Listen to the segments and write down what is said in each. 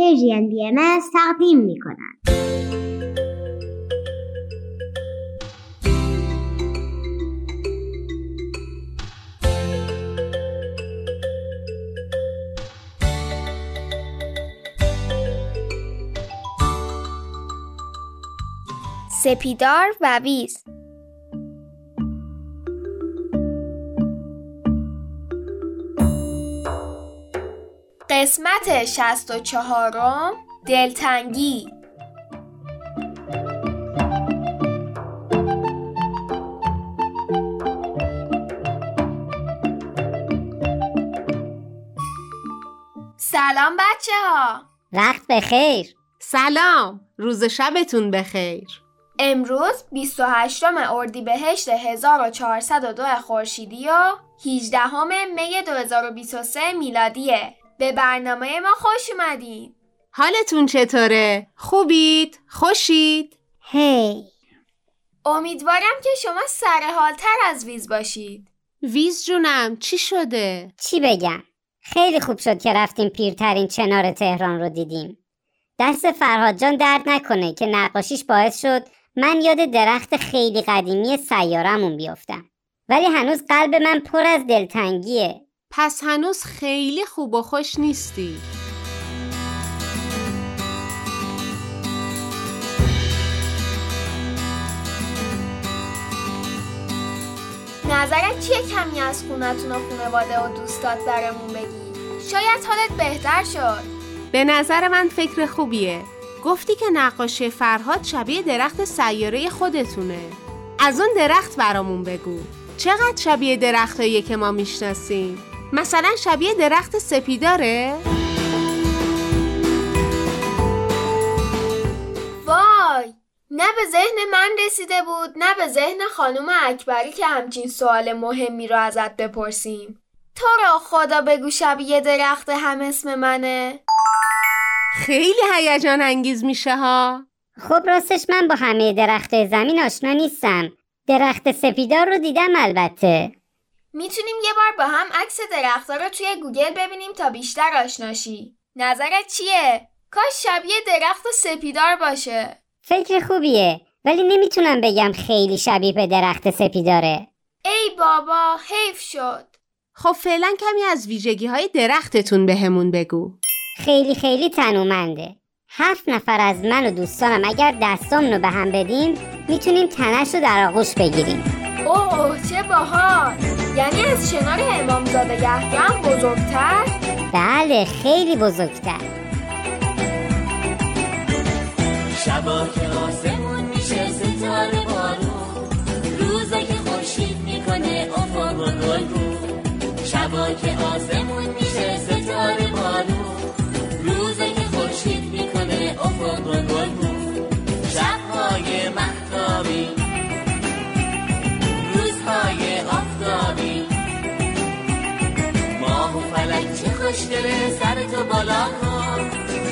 پرژین بی ام تقدیم می کند. سپیدار و ویز قسمت شست و چهارم دلتنگی. سلام بچه ها وقت بخیر. سلام. روز شبتون بخیر. امروز 28 اردیبهشت 1402 خورشیدی و 18 می 2023 میلادیه. به برنامه ما خوش اومدین حالتون چطوره؟ خوبید؟ خوشید؟ هی امیدوارم که شما سرحالتر از ویز باشید ویز جونم چی شده؟ چی بگم خیلی خوب شد که رفتیم پیرترین چنار تهران رو دیدیم دست فرهاد جان درد نکنه که نقاشیش باعث شد من یاد درخت خیلی قدیمی سیارمون بیفتم ولی هنوز قلب من پر از دلتنگیه پس هنوز خیلی خوب و خوش نیستی. نظرت چیه کمی از خونتون و خونواده و دوستات برامون بگی؟ شاید حالت بهتر شد. به نظر من فکر خوبیه. گفتی که نقاشی فرهاد شبیه درخت سیاره خودتونه. از اون درخت برامون بگو. چقدر شبیه درختایی که ما می‌شناسیم؟ مثلا شبیه درخت سپیداره؟ وای نه به ذهن من رسیده بود نه به ذهن خانم اکبری که همچین سوال مهمی رو ازت بپرسیم. تو را خدا بگو شبیه درخت هم اسم منه. خیلی هیجان انگیز میشه ها. خب راستش من با همه درخت زمین آشنا نیستم. درخت سپیدار رو دیدم البته. می‌تونیم یه بار با هم عکس درختها رو توی گوگل ببینیم تا بیشتر آشناشی نظرت چیه؟ کاش شبیه درخت سپیدار باشه. فکر خوبیه ولی نمی‌تونم بگم خیلی شبیه به درخت سپیداره. ای بابا حیف شد. خب فعلا کمی از ویژگی های درختتون بهمون بگو. خیلی خیلی تنومنده. هفت نفر از من و دوستانم اگر دستامونو به هم بدیم می‌تونیم تنش رو در آغوش بگیریم. اوه چه باحال. یعنی از شنار امامزاده یحیی هم بزرگتر؟ بله خیلی بزرگتر. شبا که آسمون میشه ستاره بارون. روزا که خورشید می‌کنه افق و گلگون. شبا که آسمون بالا کن.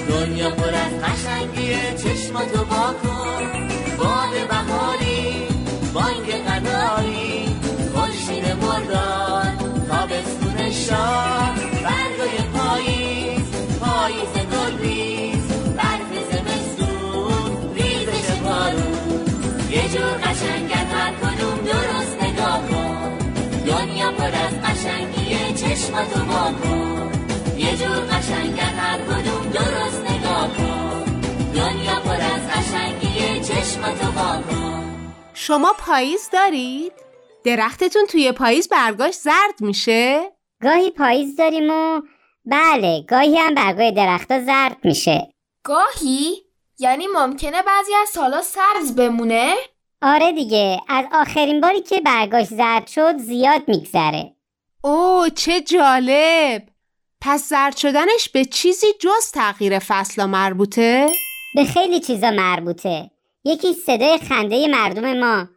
دنیا پر از قشنگیه چشماتو با کن. باد بهاری بانگ قناری. خورشید مرداد تابستون شاه برگای پاییز پاییز گلریز برف زمستون ریزش بارون یه جور قشنگن هر کدوم درست نگاه کن. دنیا پر از قشنگیه چشماتو با کن. یه جور قشنگن هر کدوم درست نگاه کن. دنیا پر از قشنگیه چشماتو با کن. شما پاییز دارید؟ درختتون توی پاییز برگاش زرد میشه؟ گاهی پاییز داریم و بله گاهی هم برگای درختها زرد میشه. گاهی؟ یعنی ممکنه بعضی از سالا سبز بمونه؟ آره دیگه از آخرین باری که برگاش زرد شد زیاد میگذره. اوه چه جالب! پس زرد شدنش به چیزی جز تغییر فصل مربوطه؟ به خیلی چیزا مربوطه. یکی صدای خنده مردم ما.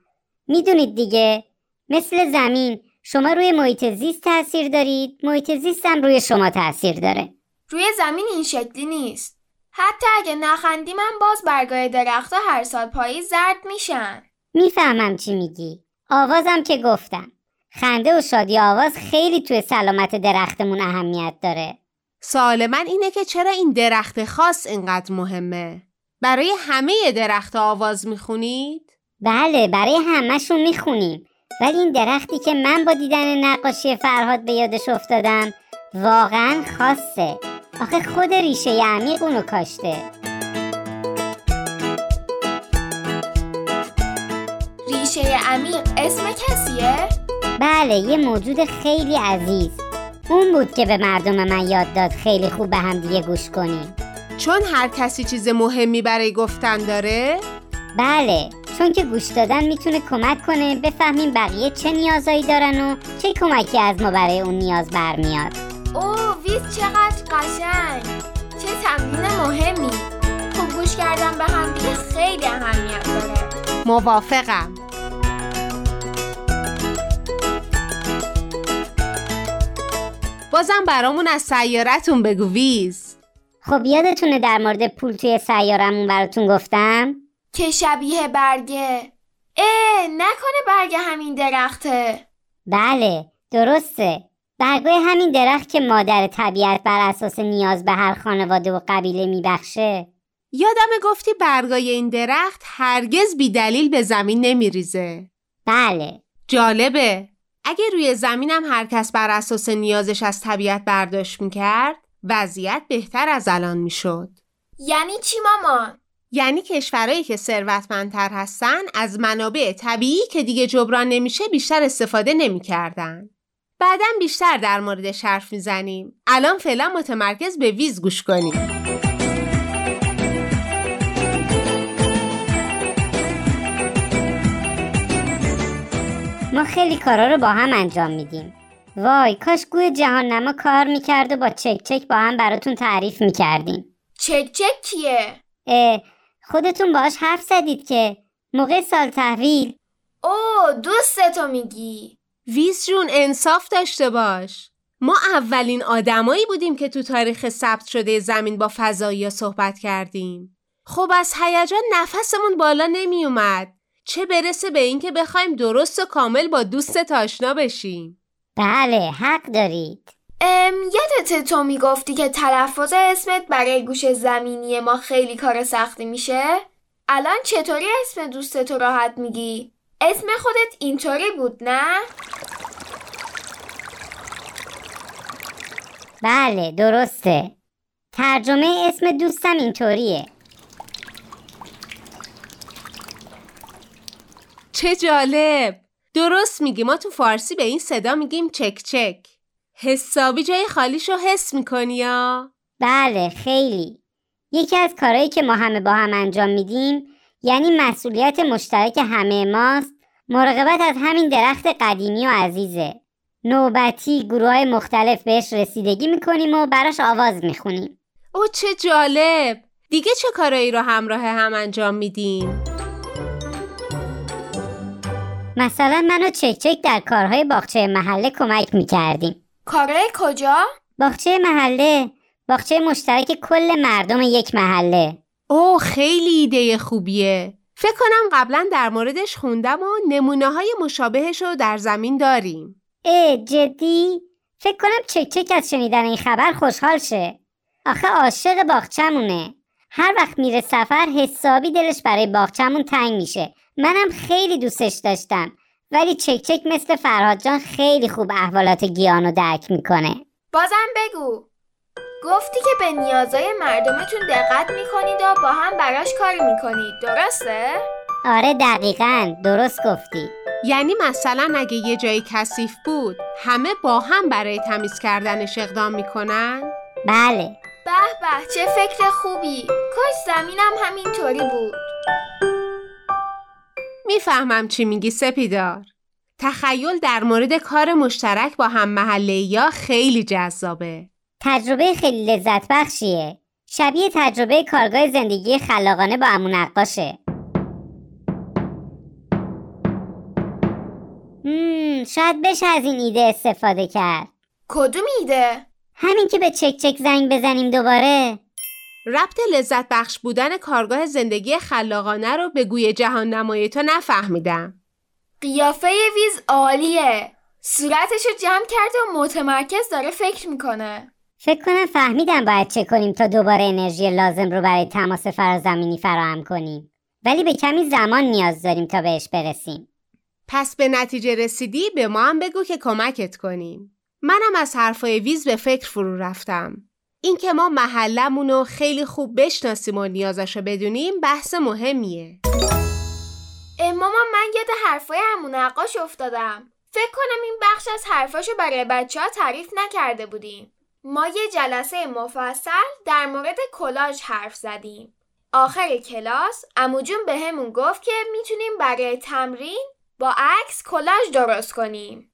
می‌دونید دیگه مثل زمین شما روی محیط زیست تاثیر دارید محیط زیست هم روی شما تاثیر داره. روی زمین این شکلی نیست. حتی اگه نخندیم هم باز برگای درختها هر سال پاییز زرد میشن. می‌فهمم چی میگی. آوازم که گفتم. خنده و شادی آواز خیلی توی سلامت درختمون اهمیت داره سوال من اینه که چرا این درخت خاص اینقدر مهمه؟ برای همه درخت آواز می‌خونید؟ بله برای همهشون می‌خونیم ولی این درختی که من با دیدن نقاشی فرهاد به یادش افتادم واقعا خاصه آخه خود ریشه عمیق اونو کاشته ریشه عمیق اسم کسیه؟ بله یه موجود خیلی عزیز. اون بود که به مردم من یاد داد خیلی خوب به هم دیگه گوش کنیم. چون هر کسی چیز مهمی برای گفتن داره؟ بله چون که گوش دادن می‌تونه کمک کنه بفهمیم بقیه چه نیازایی دارن و چه کمکی از ما برای اون نیاز برمیاد. اوه ویز چقدر قشنگ. چه تمرین مهمی. خوب گوش کردن به هم دیگه خیلی اهمیت داره. موافقم. بازم برامون از سیارتون بگو ویز. خب یادتونه در مورد پول توی سیارمون براتون گفتم؟ که شبیه برگه. اه نکنه برگه همین درخته. بله درسته. برگای همین درخت که مادر طبیعت بر اساس نیاز به هر خانواده و قبیله میبخشه. یادم گفتی برگای این درخت هرگز بی دلیل به زمین نمیریزه. بله. جالبه. اگه روی زمینم هر کس بر اساس نیازش از طبیعت برداشت می‌کرد وضعیت بهتر از الان می‌شد یعنی چی مامان؟ یعنی کشورهایی که ثروتمندتر هستن از منابع طبیعی که دیگه جبران نمیشه بیشتر استفاده نمی‌کردن. بعدا بیشتر در موردش حرف می‌زنیم. الان فعلا متمرکز به ویز گوش کنیم. ما خیلی کارا رو با هم انجام میدیم وای کاش گوی جهان نما کار می‌کرد و با چک چک با هم براتون تعریف می‌کردیم چک چک کیه؟ اه خودتون باش حرف زدید که موقع سال تحویل اوه دوستتو میگی ویز جون انصاف داشته باش. ما اولین آدمایی بودیم که تو تاریخ ثبت شده زمین با فضایی صحبت کردیم. خب از هیجان نفسمون بالا نمی اومد. چه برسه به اینکه بخوایم درست و کامل با دوست آشنا بشیم. بله حق دارید ام یادت تو می‌گفتی که تلفظ اسمت برای گوش زمینی ما خیلی کار سختی میشه؟ الان چطوری اسم دوستتو راحت میگی؟ اسم خودت اینطوری بود نه؟ بله درسته ترجمه اسم دوستم اینطوریه چه جالب. درست میگی ما تو فارسی به این صدا میگیم چک چک. حسابی جای خالیشو حس می‌کنی یا؟ بله خیلی یکی از کارهایی که ما همه با هم انجام میدیم یعنی مسئولیت مشترک همه ماست مراقبت از همین درخت قدیمی و عزیزه نوبتی گروه های مختلف بهش رسیدگی می‌کنیم و براش آواز می‌خونیم او چه جالب. دیگه چه کارایی رو همراه هم انجام میدین؟ مثلا من و چک چک در کارهای باغچه محله کمک می‌کردیم کارای کجا؟ باغچه محله باغچه مشترک کل مردم یک محله اوه خیلی ایده خوبیه. فکر کنم قبلا در موردش خوندم و نمونه های مشابهش رو در زمین داریم. اه جدی؟ فکر کنم چک چک از شنیدن این خبر خوشحال شه آخه عاشق باغچمونه هر وقت میره سفر حسابی دلش برای باغچمون تنگ میشه منم خیلی دوستش داشتم. ولی چک چک مثل فرهاد جان خیلی خوب احوالات گیانو درک می‌کنه. بازم بگو. گفتی که به نیازای مردمتون دقت می‌کنید و با هم براش کار می‌کنید. درسته؟ آره دقیقا. درست گفتی. یعنی مثلا اگه یه جایی کثیف بود همه با هم برای تمیز کردنش اقدام می‌کنن؟ بله. به به چه فکر خوبی. کاش زمینم همینطوری بود. می‌فهمم چی میگی سپیدار. تخیل در مورد کار مشترک با هم محله یا خیلی جذابه. تجربه خیلی لذت بخشیه شبیه تجربه کارگاه زندگی خلاقانه با امون نقاشه شاید بشه از این ایده استفاده کرد کدوم ایده؟ همین که به چک چک زنگ بزنیم دوباره ربط لذت بخش بودن کارگاه زندگی خلاقانه رو به گوی جهان نمای تو نفهمیدم. قیافه ویز عالیه. صورتشو جمع کرده و متمرکز داره فکر می‌کنه. فکر کنم فهمیدم باید چه کنیم تا دوباره انرژی لازم رو برای تماس فرازمینی فراهم کنیم. ولی به کمی زمان نیاز داریم تا بهش برسیم. پس به نتیجه رسیدی به ما هم بگو که کمکت کنیم. منم از حرفای ویز به فکر فرو رفتم. اینکه ما محلمون رو خیلی خوب بشناسیم و نیازش بدونیم بحث مهمیه. ماما من یاد حرفای همون نقاش افتادم. فکر کنم این بخش از حرفاشو برای بچه ها تعریف نکرده بودیم. ما یه جلسه مفصل در مورد کلاژ حرف زدیم. آخر کلاس اموجون به همون گفت که می‌تونیم برای تمرین با عکس کلاژ درست کنیم.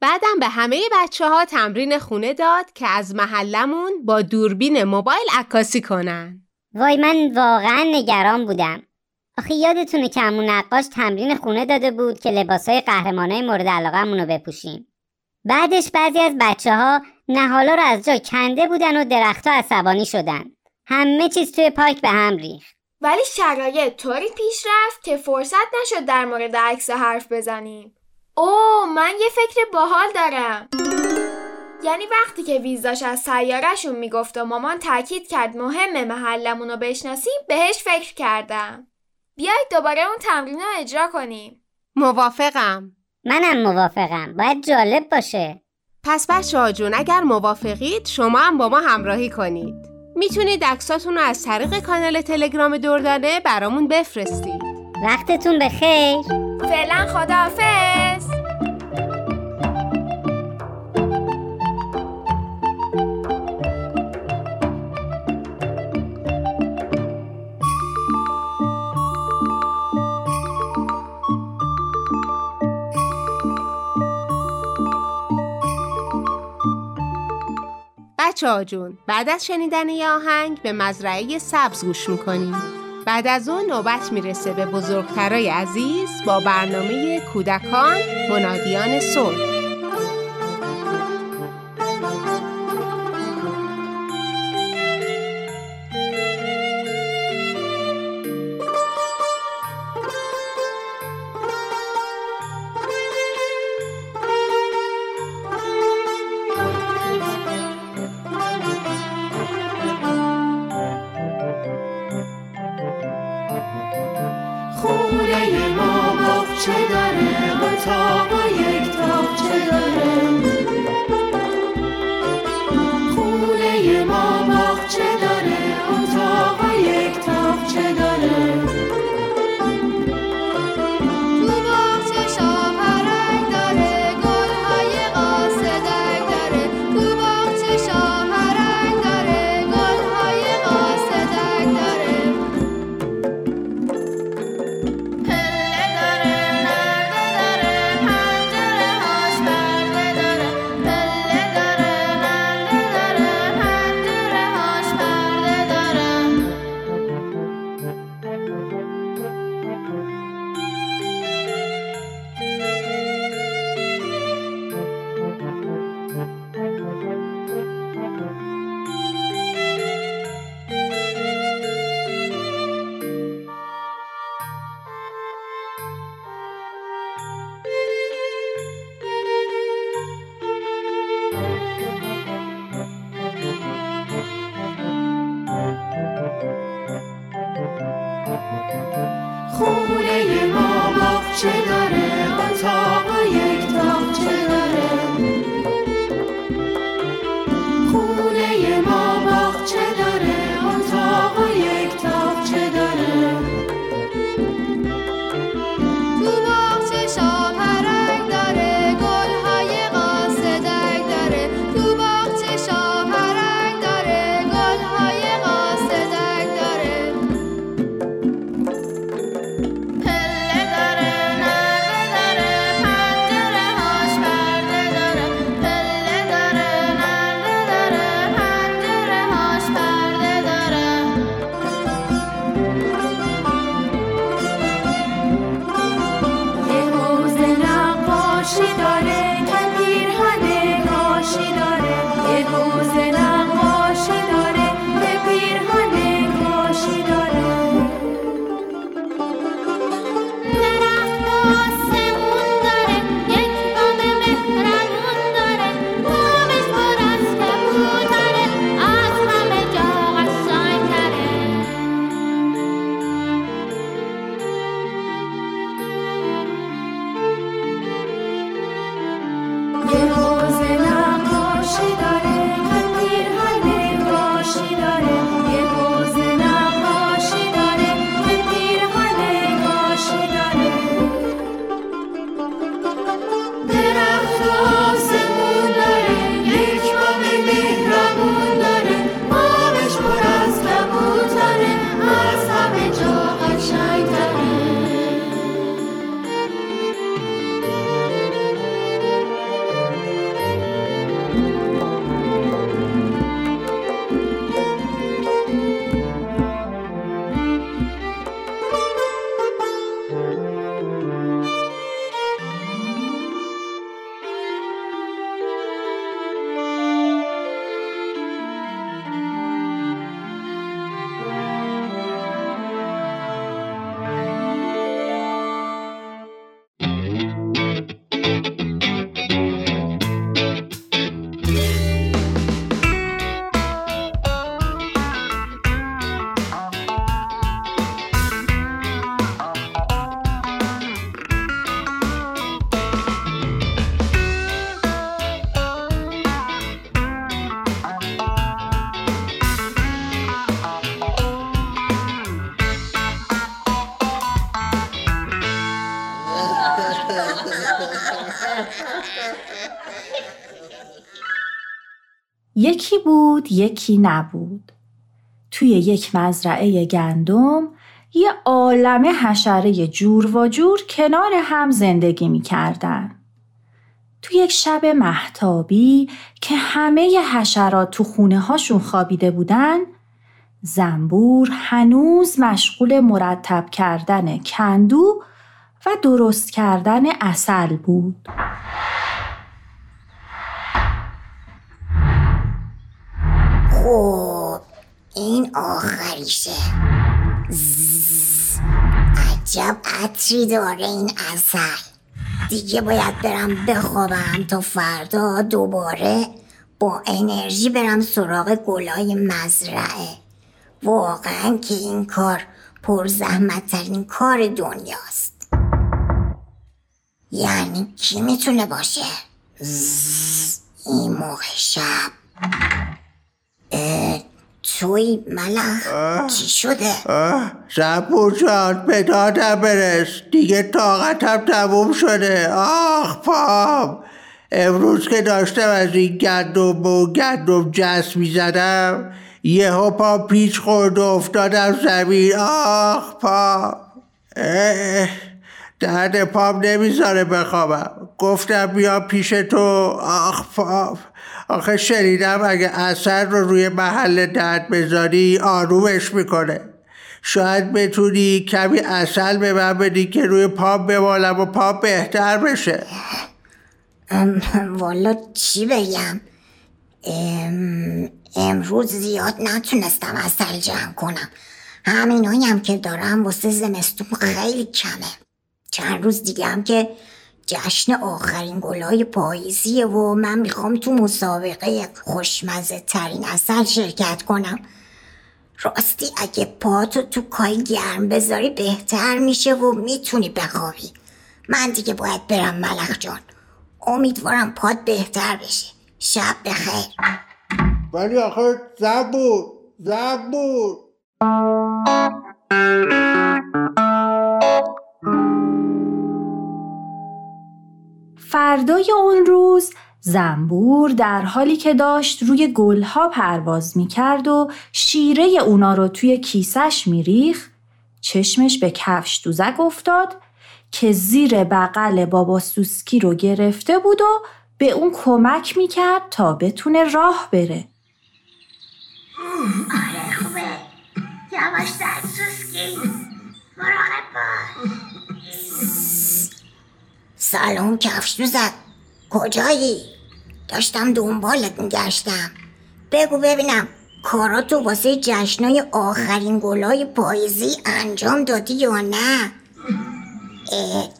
بعدم به همه بچه ها تمرین خونه داد که از محلمون با دوربین موبایل عکاسی کنن. وای من واقعا نگران بودم. آخه یادتونه که همون نقاش تمرین خونه داده بود که لباسای قهرمانای مورد علاقه رو بپوشیم. بعدش بعضی از بچه ها نهالا رو از جا کنده بودن و درختها عصبانی شدن. همه چیز توی پارک به هم ریخت. ولی شرایط طوری پیش رفت که فرصت نشد در مورد عکس حرف بزنیم. اوه من یه فکر باحال دارم. یعنی وقتی که ویزاش از سیارشون می‌گفت و مامان تاکید کرد مهم محلمون رو بشناسیم بهش فکر کردم. بیایید دوباره اون تمرین رو اجرا کنیم. موافقم. منم موافقم. باید جالب باشه. پس بچه ها جون اگر موافقید شما هم با ما همراهی کنید. می‌تونید عکساتون رو از طریق کانال تلگرام دردانه برامون بفرستید. وقتتون بخیر. فعلا خداحافظ. بچه ها جون بعد از شنیدن یه آهنگ به مزرعه سبز گوش می‌کنیم. بعد از اون نوبت می‌رسه به بزرگترای عزیز با برنامه کودکان منادیان صلح. یکی بود یکی نبود توی یک مزرعه گندم یه عالمه حشره جور و جور کنار هم زندگی می کردن. تو یک شب محتابی که همه حشرات تو خونه هاشون خوابیده بودن زنبور هنوز مشغول مرتب کردن کندو و درست کردن اصل بود. خب این آخریشه. عجب عطری داره این اصل دیگه باید برم بخوابم تا فردا دوباره با انرژی برم سراغ گلای مزرعه. واقعا که این کار پر زحمت ترین کار دنیاست. یعنی کی می‌تونه باشه؟ این موقع شب. توی ملخ چی شده؟ زنبور جان به دادم برس دیگه طاقتم تموم شده. آخ پام. امروز که داشتم از این گندم و گندم جس می‌زدم یه پا پیچ خورد و افتادم زمین. آخ پام. درد پام نمی‌ذاره بخوابم. گفتم بیا پیش تو. آخ پام. آخه شنیدم اگه اثر رو روی محل درد بذاری آرومش می‌کنه. شاید بتونی کمی اصل به من بدی که روی پام بمالم و پام بهتر بشه. والا چی بگم؟ ام... امروز زیاد نتونستم اصل جمع کنم. همینایی هم که دارم واسه زمستون خیلی کمه. چند روز دیگه هم که جشن آخرین گلای پاییزیه و من می‌خوام تو مسابقه خوشمزه ترین اصل شرکت کنم. راستی اگه پاتو تو کای گرم بذاری بهتر میشه و می‌تونی بخوابی. من دیگه باید برم ملخ جان. امیدوارم پات بهتر بشه. شب بخیر. ولی آخه زبور زبور فردای اون روز زنبور در حالی که داشت روی گلها پرواز می کرد و شیره اونا رو توی کیسش می ریخ چشمش به کفش دوزک افتاد که زیر بغل بابا سوسکی رو گرفته بود و به اون کمک می کرد تا بتونه راه بره. آره خوبه. یواش سوسکی. مراقب سلام کفش دوزک کجایی؟ داشتم دنبالت میگشتم بگو ببینم کاراتو واسه جشنای آخرین گلای پاییزی انجام دادی یا نه؟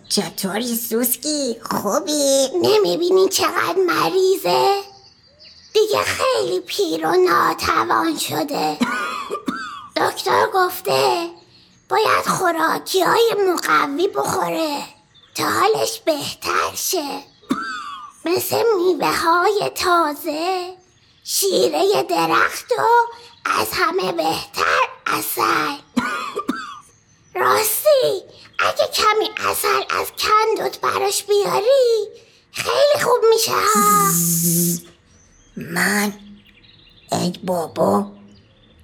چطوری سوسکی؟ خوبی؟ نمی‌بینی چقدر مریضه؟ دیگه خیلی پیر و ناتوان شده دکتر گفته باید خوراکی های مقوی بخوره تا بهتر شه. مثل میوه های تازه. شیره درخت و از همه بهتر اصل راستی اگه کمی اصل از کندوت براش بیاری خیلی خوب میشه ها. من ای بابا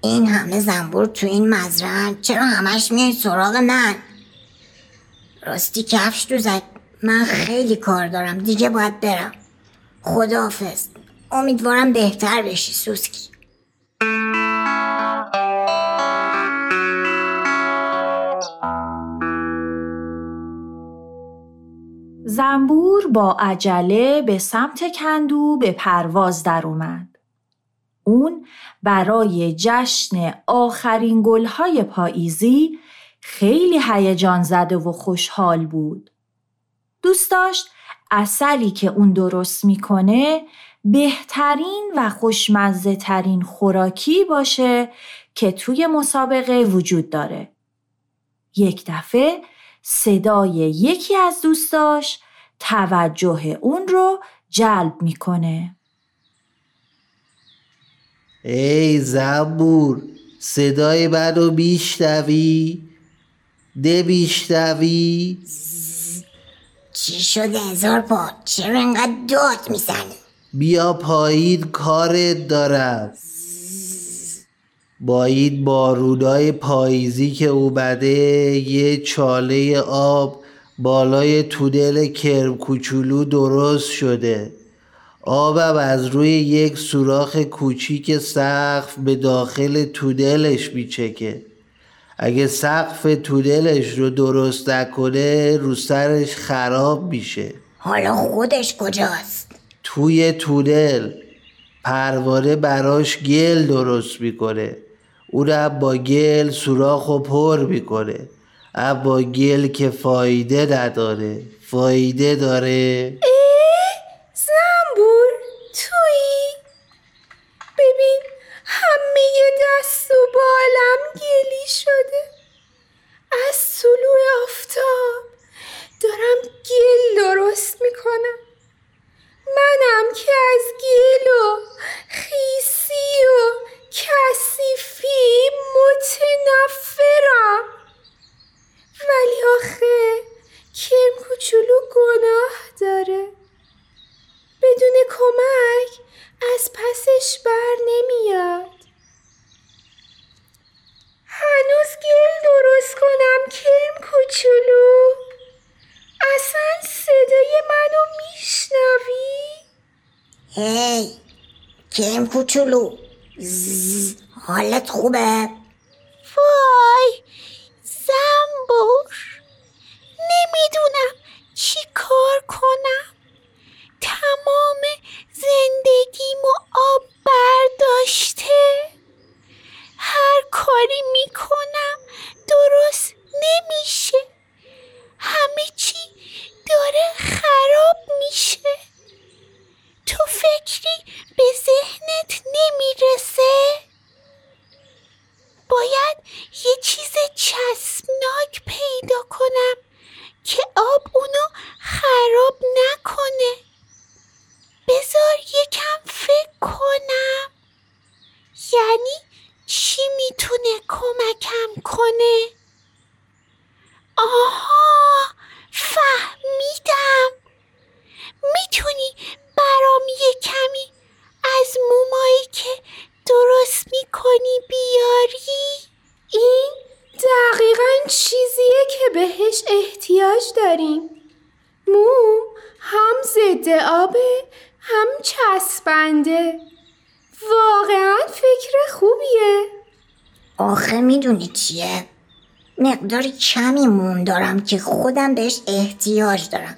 این همه زنبور تو این مزرعه چرا همش میای سراغ من؟ راستی کفش دوزک من خیلی کار دارم. دیگه باید برم. خداحافظ. امیدوارم بهتر بشی سوسکی. زنبور با عجله به سمت کندو به پرواز در اومد. اون برای جشن آخرین گلهای پاییزی خیلی هیجان زده و خوشحال بود. دوست داشت اصلی که اون درست می‌کنه بهترین و خوشمزه ترین خوراکی باشه که توی مسابقه وجود داره. یک دفعه صدای یکی از دوستاش توجه اون رو جلب می‌کنه. ای زبور صدای من رو بیشتوی بیشتوی چی شده هزار پا؟ چرا انقدر داد می‌زنی؟ بیا پایید کارت دارم. بایید بارودای پاییزی که اومده یه چاله آب بالای تودل کرم کوچولو درست شده. آبم از روی یک سوراخ کوچیک سقف به داخل تودلش میچکه. اگه سقف تودلش رو درست نکنه رو سرش خراب میشه. حالا خودش کجاست؟ توی تودل پروانه براش گل درست می‌کنه. اونم با گل سوراخ و پر می‌کنه. اما گل که فایده نداره. فایده داره. زنبور تویی ببین همه دست و بالم گلی شده از طلوع آفتاب دارم گل درست می‌کنم منم که از گل و خیسی و کثیفی متنفرم ولی آخه کرم کوچولو گناه داره بدون کمک از پسش بر نمیاد هنوز گل درست کنم کرم کوچولو اصلا صدای منو میشنوی؟ هی کرم کوچولو حالت خوبه. জীবনে می‌دونی چیه؟ مقدار کمی موم دارم که خودم بهش احتیاج دارم.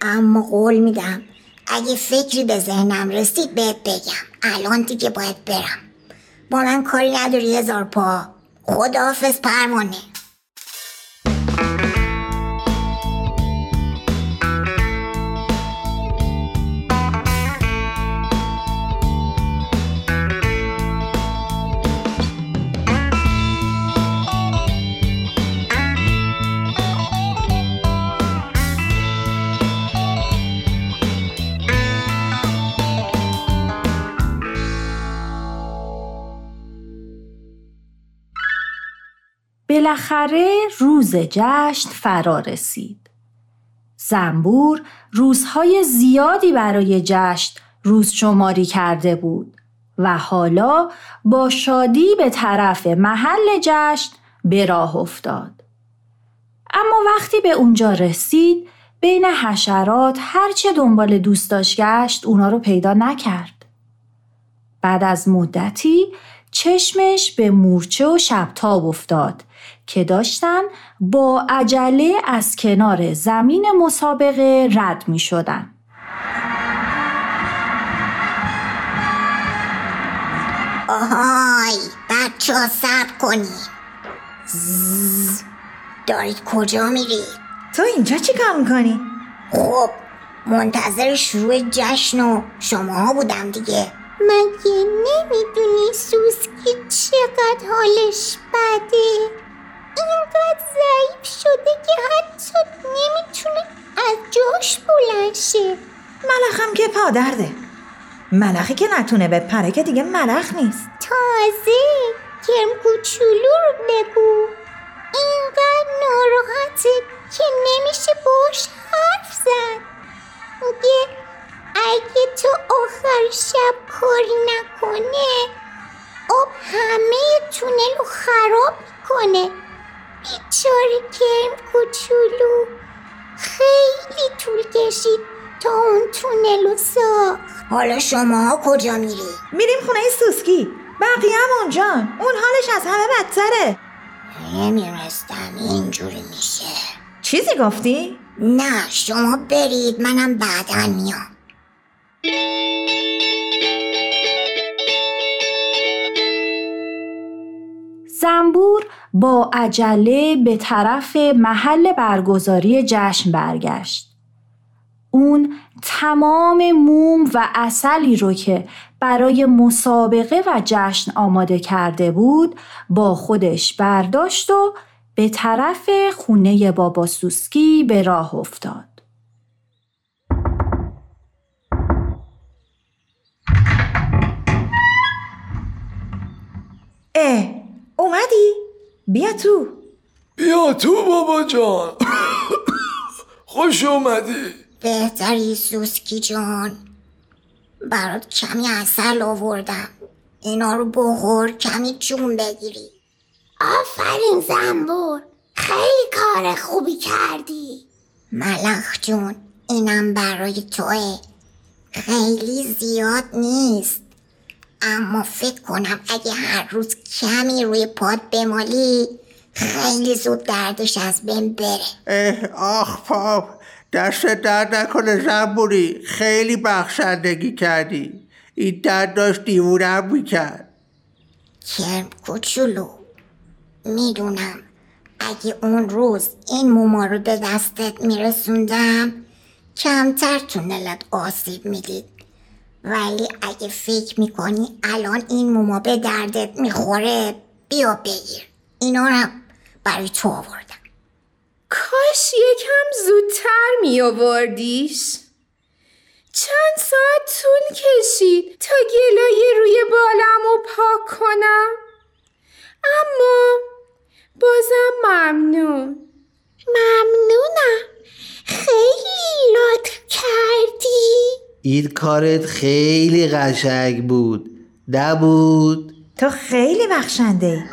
اما قول میدم اگه فکری به ذهنم رسید بهت بگم. الان دیگه باید برم. با من کاری نداری هزار پا. خداحافظ پروانه. بالاخره روز جشن فرا رسید. زنبور روزهای زیادی برای جشن روز شماری کرده بود و حالا با شادی به طرف محل جشن به راه افتاد. اما وقتی به اونجا رسید بین حشرات هرچه دنبال دوست داشت گشت اونا رو پیدا نکرد. بعد از مدتی چشمش به مورچه و شبتاب افتاد که داشتن با عجله از کنار زمین مسابقه رد می شدن. آهای بچه ها سب کنی زز. دارید کجا میرید؟ تو اینجا چی کار می‌کنی؟ خب منتظر شروع جشن و شماها بودم دیگه مگه نمی‌دونی سوسکی چقدر حالش بده اینقدر ضعیف شده که حتی نمی‌تونه از جاش بلند شه. ملخم که پادرده ملخی که نتونه به پره که دیگه ملخ نیست. تازه کرم کوچولو رو بگو اینقدر ناراحته که نمیشه باش حرف زد. میگه اگه تو آخر شب کاری نکنه آب همه تونل رو خراب کنه کرم کوچولو خیلی طول کشید تا اون تونل رو ساخت. حالا شما کجا میری؟ میریم خونه سوسکی. بقیه هم اونجان. اون حالش از همه بدتره. نمیرستم. اینجوری میشه. چیزی گفتی؟ نه شما برید. منم بعدا میام. زنبور با عجله به طرف محل برگزاری جشن برگشت. اون تمام موم و اصلی رو که برای مسابقه و جشن آماده کرده بود با خودش برداشت و به طرف خونه بابا سوسکی به راه افتاد. اه اومدی؟ بیا تو. بیا تو بابا جان. خوش اومدی. بهتری سوسکی جان. برات کمی اصل آوردم. اینا رو بخور کمی جون بگیری. آفرین زنبور. خیلی کار خوبی کردی. ملخ جون اینم برای توه. خیلی زیاد نیست. اما فکر کنم اگه هر روز کمی روی پاد بمالی خیلی زود دردش از بین بره. آخ پاپ دست درد نکنه زنبوری خیلی بخشندگی کردی. این درد داشت دیوونم می‌کرد. کرم کوچولو می‌دونم اگه اون روز این موما رو به دستت میرسوندم کمتر تونلت آسیب می‌دید. ولی اگه فکر می‌کنی الان این موما به دردت می‌خوره بیا بگیر. اینا رو برای تو آوردم. کاش یکم زودتر می آوردیش چند ساعت طول کشید تا گلای روی بالم رو پاک کنم. اما بازم ممنون. ممنونم. خیلی لطف کردی. این کارت خیلی قشنگ بود. نبود. تو خیلی بخشنده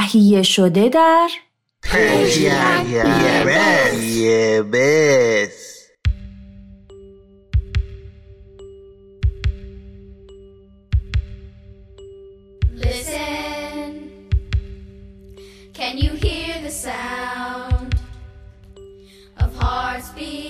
تهیه شده در یه بس Listen, can you hear the sound of hearts beating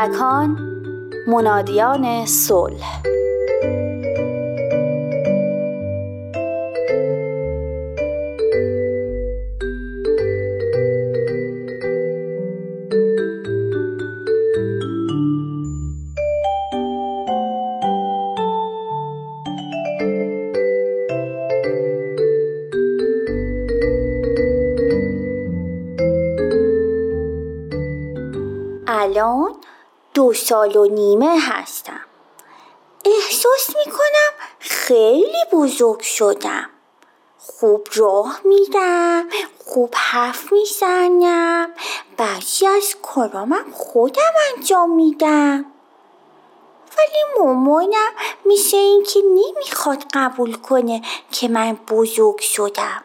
کودکان منادیان صلح. سال و نیمه هستم. احساس می‌کنم خیلی بزرگ شدم. خوب راه میرم خوب حرف می‌زنم بعضی از کارامم خودم انجام میدم. ولی مامانم میشه این که نمی‌خواد قبول کنه که من بزرگ شدم.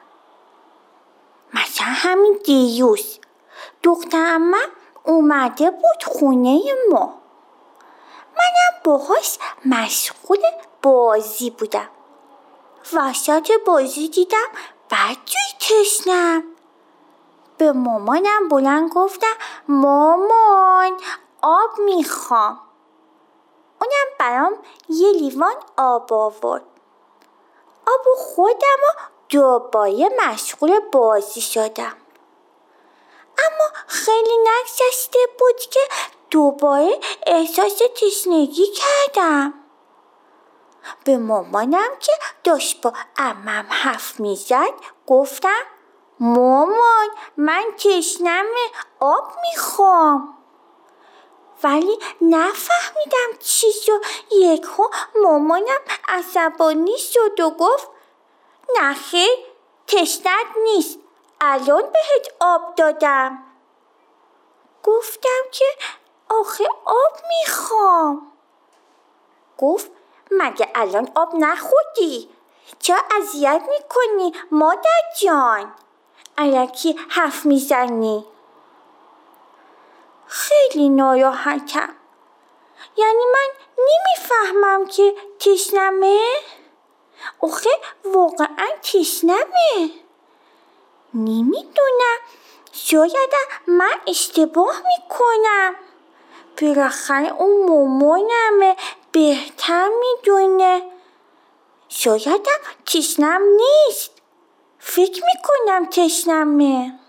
مثلا همین دیوز. دخترم اومده بود خونه ما. منم باهاش مشغول بازی بودم. وسط بازی دیدم بدجوی تشنم. به مامانم بلند گفتم مامان آب می‌خوام. اونم برام یه لیوان آب آورد. آب و خودم و دوباره مشغول بازی شدم. اما خیلی نگذشته بود که دوباره احساس تشنگی کردم. به مامانم که داشت با امم حرف می‌زد گفتم مامان من تشنمه آب می‌خوام. ولی نفهمیدم چی شد یکو مامانم عصبانی شد و گفت نخیر تشنت نیست. الان بهت آب دادم. گفتم که آخه آب می‌خوام. گفت مگه الان آب نخوردی؟ چرا اذیت می‌کنی مادر جان؟ علکی حرف می‌زنی؟ خیلی ناراحتم. یعنی من نمی‌فهمم که تشنمه؟ آخه واقعا تشنمه. نمی‌دونم. شایدم من اشتباه می‌کنم. بالاخره اون مامانمه بهتر می‌دونه. شایدم تشنم نیست. فکر می‌کنم تشنمه.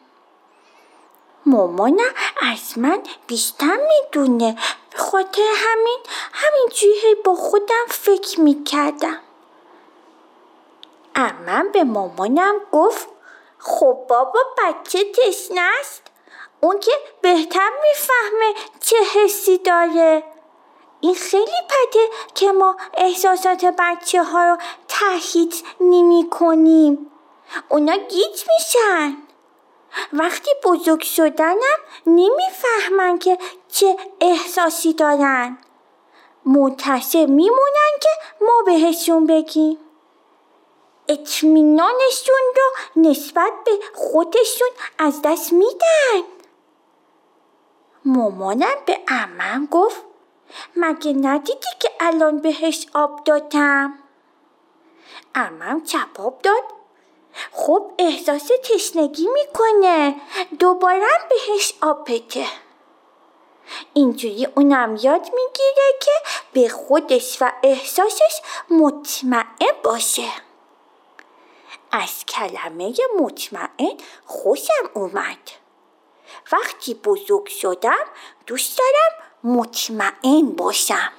مامانم از من بیشتر می‌دونه. به خاطر همین همینجوری با خودم فکر می‌کردم. امم به مامانم گفت خب بابا بچه تشنه است. اون که بهتر می‌فهمه چه حسی داره. این خیلی بده که ما احساسات بچه ها رو تحیید نمی کنیم. اونا گیج میشن. وقتی بزرگ شدنم نمی‌فهمن که چه احساسی دارن. منتظر میمونن که ما بهشون بگیم. اطمینانشون رو نسبت به خودشون از دست میدن. مامانم به امم گفت مگه ندیدی که الان بهش آب دادم؟ امم جواب داد خب احساس تشنگی می‌کنه دوباره بهش آب بده. اینجوری اونم یاد می‌گیره که به خودش و احساسش مطمئن باشه. از کلمه مطمئن خوشم اومد. وقتی بزرگ شدم دوست دارم مطمئن باشم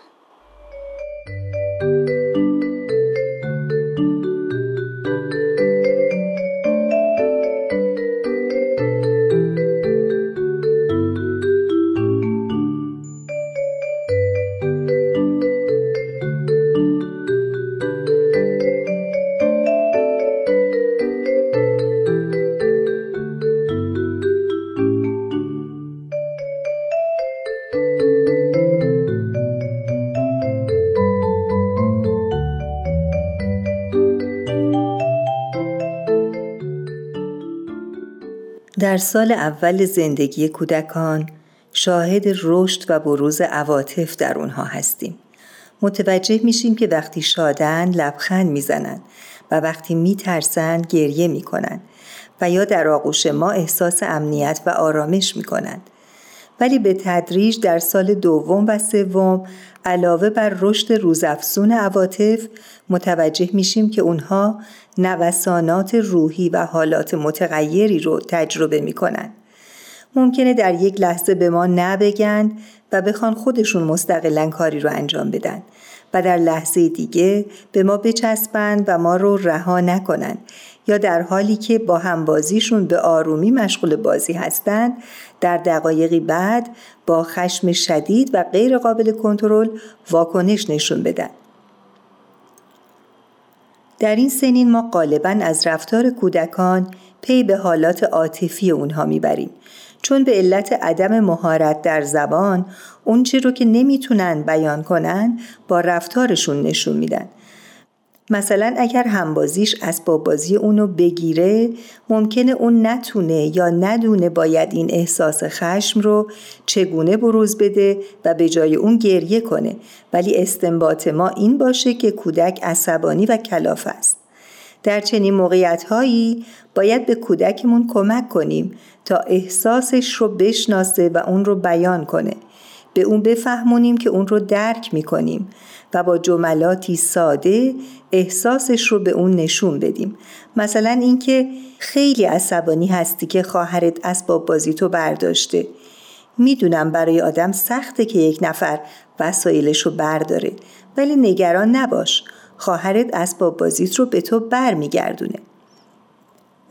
در سال اول زندگی کودکان شاهد رشد و بروز عواطف در اونها هستیم. متوجه میشیم که وقتی شادن لبخند می‌زنند و وقتی میترسند گریه می‌کنند و یا در آغوش ما احساس امنیت و آرامش می‌کنند. ولی به تدریج در سال دوم و سوم علاوه بر رشد روزافزون عواطف متوجه میشیم که اونها نوسانات روحی و حالات متغیری رو تجربه می‌کنن. ممکنه در یک لحظه به ما نبگند و بخوان خودشون مستقلا کاری رو انجام بدن و در لحظه دیگه به ما بچسبند و ما رو رها نکنند یا در حالی که با همبازیشون به آرومی مشغول بازی هستند در دقایقی بعد با خشم شدید و غیر قابل کنترل واکنش نشون بدن. در این سنین ما غالبا از رفتار کودکان پی به حالات عاطفی اونها می‌بریم چون به علت عدم مهارت در زبان اونچه رو که نمی‌تونن بیان کنن با رفتارشون نشون میدن. مثلا اگر همبازیش اسباب بازی اونو بگیره ممکنه اون نتونه یا ندونه باید این احساس خشم رو چگونه بروز بده و به جای اون گریه کنه. ولی استنباط ما این باشه که کودک عصبانی و کلاف است. در چنین موقعیت هایی باید به کودکمون کمک کنیم تا احساسش رو بشناسه و اون رو بیان کنه. به اون بفهمونیم که اون رو درک می‌کنیم و با جملاتی ساده احساسش رو به اون نشون بدیم. مثلا اینکه خیلی عصبانی هستی که خواهرت اسباب بازی تو برداشته. می‌دونم برای آدم سخته که یک نفر وسایلش رو برداره ولی نگران نباش. خواهرت اسباب بازیت رو به تو برمیگردونه.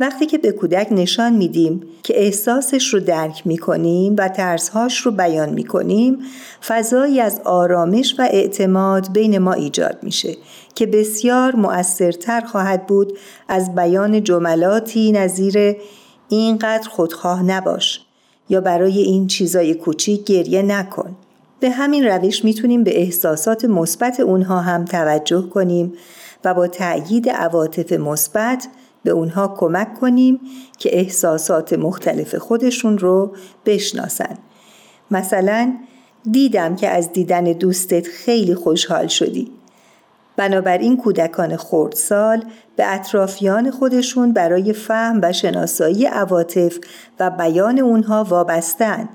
وقتی که به کودک نشان میدیم که احساسش رو درک می‌کنیم و ترسهاش رو بیان می‌کنیم فضایی از آرامش و اعتماد بین ما ایجاد میشه که بسیار مؤثرتر خواهد بود از بیان جملاتی نظیر اینقدر خودخواه نباش یا برای این چیزای کوچیک گریه نکن. به همین روش می‌تونیم به احساسات مثبت اونها هم توجه کنیم و با تأیید عواطف مثبت به اونها کمک کنیم که احساسات مختلف خودشون رو بشناسن. مثلا دیدم که از دیدن دوستت خیلی خوشحال شدی. بنابراین کودکان خردسال به اطرافیان خودشون برای فهم و شناسایی عواطف و بیان اونها وابستن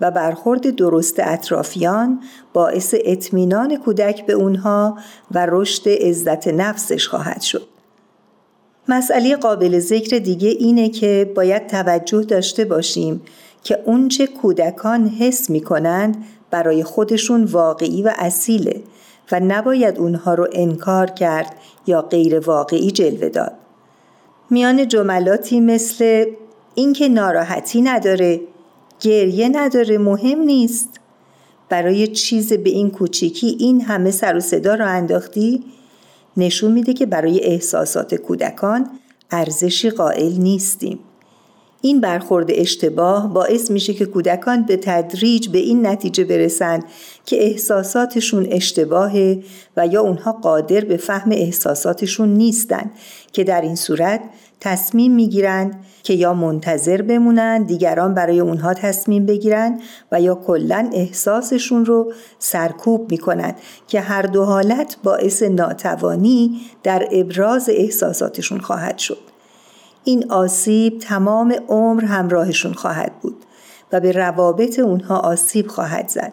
و برخورد درست اطرافیان باعث اطمینان کودک به اونها و رشد عزت نفسش خواهد شد. مسئله قابل ذکر دیگه اینه که باید توجه داشته باشیم که اونچه کودکان حس می کنند برای خودشون واقعی و اصیله و نباید اونها رو انکار کرد یا غیر واقعی جلوه داد. میان جملاتی مثل اینکه ناراحتی نداره، گریه نداره مهم نیست. برای چیز به این کوچیکی این همه سر و صدا رو انداختی نشون میده که برای احساسات کودکان ارزشی قائل نیستیم. این برخورد اشتباه باعث میشه که کودکان به تدریج به این نتیجه برسند که احساساتشون اشتباهه و یا اونها قادر به فهم احساساتشون نیستند که در این صورت تصمیم می‌گیرند که یا منتظر بمونن دیگران برای اونها تصمیم بگیرن و یا کلا احساسشون رو سرکوب می‌کنند که هر دو حالت باعث ناتوانی در ابراز احساساتشون خواهد شد. این آسیب تمام عمر همراهشون خواهد بود و به روابط اونها آسیب خواهد زد.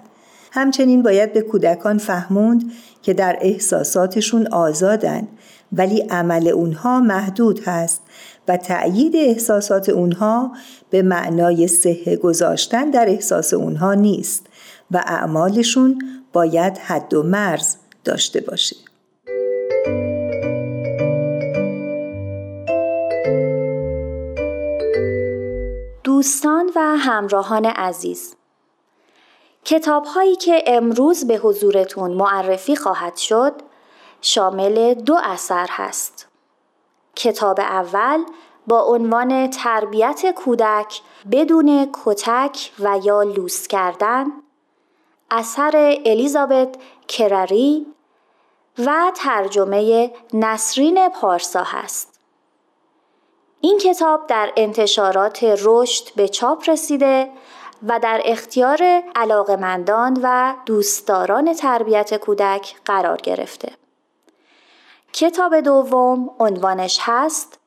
همچنین باید به کودکان فهموند که در احساساتشون آزادن ولی عمل اونها محدود هست و تأیید احساسات اونها به معنای صحه گذاشتن در احساس اونها نیست و اعمالشون باید حد و مرز داشته باشه. دوستان و همراهان عزیز کتاب هایی که امروز به حضورتون معرفی خواهد شد شامل دو اثر هست. کتاب اول با عنوان تربیت کودک بدون کتک و یا لوس کردن اثر الیزابت کرری و ترجمه نسرین پارسا هست. این کتاب در انتشارات رشد به چاپ رسیده و در اختیار علاقمندان و دوستداران تربیت کودک قرار گرفته. کتاب دوم عنوانش هست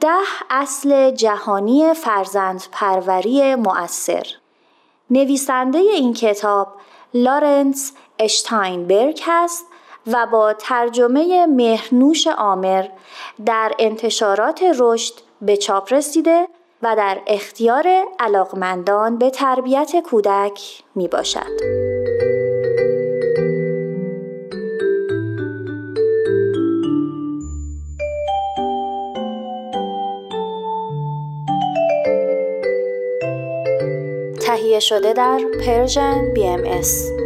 ده اصل جهانی فرزند پروری مؤثر نویسنده این کتاب لارنس اشتاینبرگ هست و با ترجمه مهرنوش آمر در انتشارات رشد به چاپ رسیده و در اختیار علاقمندان به تربیت کودک می باشد. تهیه شده در پرژن BMS